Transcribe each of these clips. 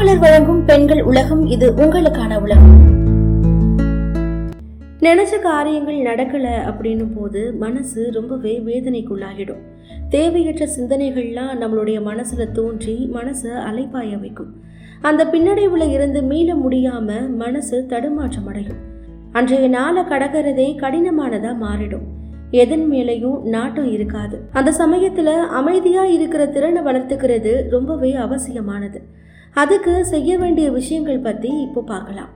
மாலைமலர் வழங்கும் பெண்கள் உலகம் இது உங்களுக்கான உலகம். நினைச்ச காரியங்கள் நடக்கல அப்படின்னும் போது மனசு ரொம்பவே வேதனைக்குள்ளாகிடும். தேவையற்ற சிந்தனைகள்லாம் நம்மளுடைய மனசுல தோன்றி மனசை அலைப்பாய வைக்கும். அந்த பின்னடைவுல இருந்து மீள முடியாம மனசு தடுமாற்றம் அடையும். அன்றைய நாளை கடக்கிறதே கடினமானதா மாறிடும். எதன் மேலேயும் நாட்டம் இருக்காது. அந்த சமயத்துல அமைதியா இருக்கிற திறனை வளர்த்துக்கிறது ரொம்பவே அவசியமானது. அதுக்கு செய்ய வேண்டிய விஷயங்கள் பத்தி இப்போ பார்க்கலாம்.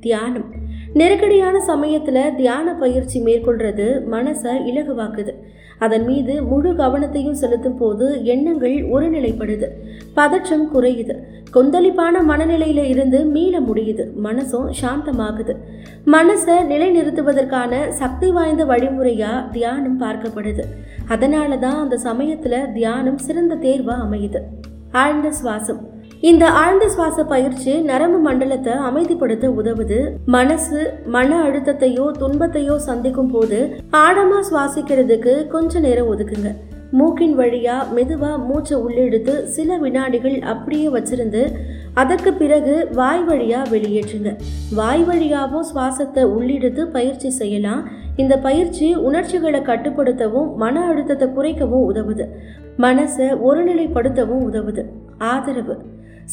தியானம். நெருக்கடியான சமயத்துல தியான பயிற்சி மேற்கொள்றது மனசை இலகுவாக்குது. அதன் மீது முழு கவனத்தையும் செலுத்தும் போது எண்ணங்கள் ஒருநிலைப்படுது. பதற்றம் குறையுது. கொந்தளிப்பான மனநிலையில இருந்து மீள முடியுது. மனசும் சாந்தமாகுது. மனசை நிலைநிறுத்துவதற்கான சக்தி வாய்ந்த வழிமுறையா தியானம் பார்க்கப்படுது. அதனால தான் அந்த சமயத்துல தியானம் சிறந்த தேர்வா அமையுது. ஆழ்ந்த சுவாசம். இந்த ஆழ்ந்த சுவாச பயிற்சி நரம்பு மண்டலத்தை அமைதிப்படுத்த உதவுது. மனசு மன அழுத்தத்தையோ துன்பத்தையோ சந்திக்கும் போது ஆழமா சுவாசிக்கிறதுக்கு கொஞ்ச நேரம் ஒதுக்குங்க. மூக்கின் வழியா மெதுவா மூச்சை உள்ளெடுத்து சில வினாடிகள் அப்படியே வச்சிருந்து அதற்கு பிறகு வாய் வழியா வெளியேற்றுங்க. வாய் வழியாவும் சுவாசத்தை உள்ளிடுத்து பயிற்சி செய்யலாம். இந்த பயிற்சி உணர்ச்சிகளை கட்டுப்படுத்தவும் மன அழுத்தத்தை குறைக்கவும் உதவுது. மனசை ஒருநிலைப்படுத்தவும் உதவுது. ஆதரவு.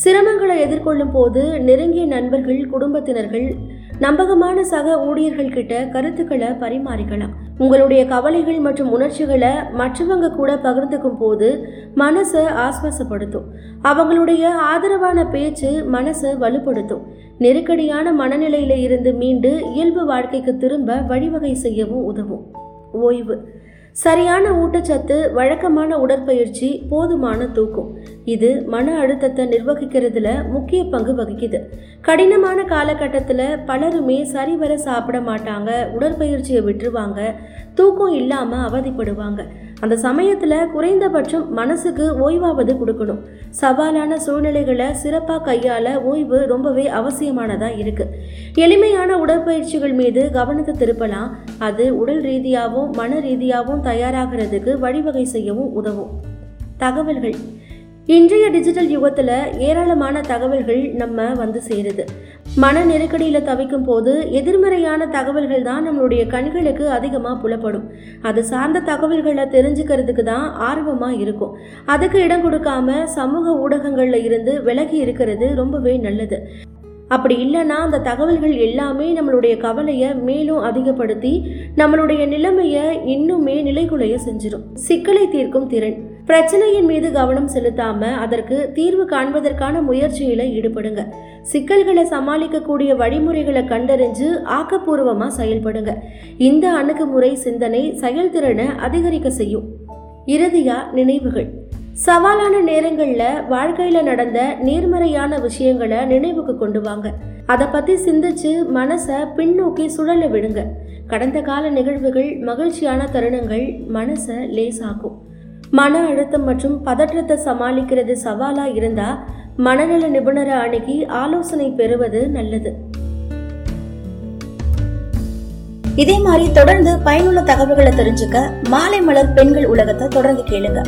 சிரமங்களை எதிர்கொள்ளும் போது நெருங்கிய நண்பர்கள் குடும்பத்தினர்கள் நம்பகமான சக ஊழியர்கள் கிட்ட கருத்துக்களை பரிமாறிக்கலாம். உங்களுடைய கவலைகள் மற்றும் உணர்ச்சிகளை மற்றவங்க கூட பகிர்ந்துக்கும் போது மனசை ஆஸ்வாசப்படுத்தும். அவங்களுடைய ஆதரவான பேச்சு மனசை வலுப்படுத்தும். நெருக்கடியான மனநிலையில இருந்து மீண்டு இயல்பு வாழ்க்கைக்கு திரும்ப வழிவகை செய்யவும் உதவும். ஓய்வு. சரியான ஊட்டச்சத்து வழக்கமான உடற்பயிற்சி போதுமான தூக்கம். இது மன அழுத்தத்தை நிர்வகிக்கிறதுல முக்கிய பங்கு வகிக்குது. கடினமான காலகட்டத்தில் பலருமே சரிவர சாப்பிட மாட்டாங்க உடற்பயிற்சியை விட்டுருவாங்க தூக்கம் இல்லாமல் அவதிப்படுவாங்க. அந்த சமயத்தில் குறைந்தபட்சம் மனசுக்கு ஓய்வாவது கொடுக்கணும். சவாலான சூழ்நிலைகளை சிறப்பாக கையாள ஓய்வு ரொம்பவே அவசியமானதாக இருக்குது எளிமையான உடற்பயிற்சிகள் மீது கவனத்தை திருப்பலாம். அது உடல் ரீதியாகவும் மன ரீதியாகவும் தயாராகிறதுக்கு வழிவகை செய்யவும் உதவும். தகவல்கள். இன்றைய டிஜிட்டல் யுகத்தில் ஏராளமான தகவல்கள் நம்ம வந்து சேருது. மன நெருக்கடியில் தவிக்கும் போது எதிர்மறையான தகவல்கள் தான் நம்மளுடைய கண்களுக்கு அதிகமாக புலப்படும். அது சார்ந்த தகவல்களை தெரிஞ்சுக்கிறதுக்கு தான் ஆர்வமாக இருக்கும். அதுக்கு இடம் கொடுக்காம சமூக ஊடகங்களில் இருந்து விலகி இருக்கிறது ரொம்பவே நல்லது. அப்படி இல்லைன்னா அந்த தகவல்கள் எல்லாமே நம்மளுடைய கவலையை மேலும் அதிகப்படுத்தி நம்மளுடைய நிலைமையை இன்னுமே நிலைகுலைய செஞ்சிடும் சிக்கலை தீர்க்கும் திறன். பிரச்சனையின் மீது கவனம் செலுத்தாம அதற்கு தீர்வு காண்பதற்கான முயற்சியில ஈடுபடுங்க. சிக்கல்களை சமாளிக்கக்கூடிய வழிமுறைகளை கண்டறிஞ்சு ஆக்கப்பூர்வமா செயல்படுங்க. இந்த அணுகுமுறை சிந்தனை செயல்திறனை அதிகரிக்க செய்யும். இறுதியா நினைவுகள். சவாலான நேரங்கள்ல வாழ்க்கையில நடந்த நேர்மறையான விஷயங்களை நினைவுக்கு கொண்டு வாங்க. அதை பத்தி சிந்திச்சு மனசை பின்னோக்கி சுழல விடுங்க. கடந்த கால நிகழ்வுகள் மகிழ்ச்சியான தருணங்கள் மனசை லேசாக்கும். மன அழுத்தம் மற்றும் பதற்றத்தை சமாளிக்கிறது சவாலா இருந்தா மனநல நிபுணரை அணுகி ஆலோசனை பெறுவது நல்லது. இதே மாதிரி தொடர்ந்து பயனுள்ள தகவல்களை தெரிஞ்சுக்க மாலை மலர் பெண்கள் உலகத்தை தொடர்ந்து கேளுங்க.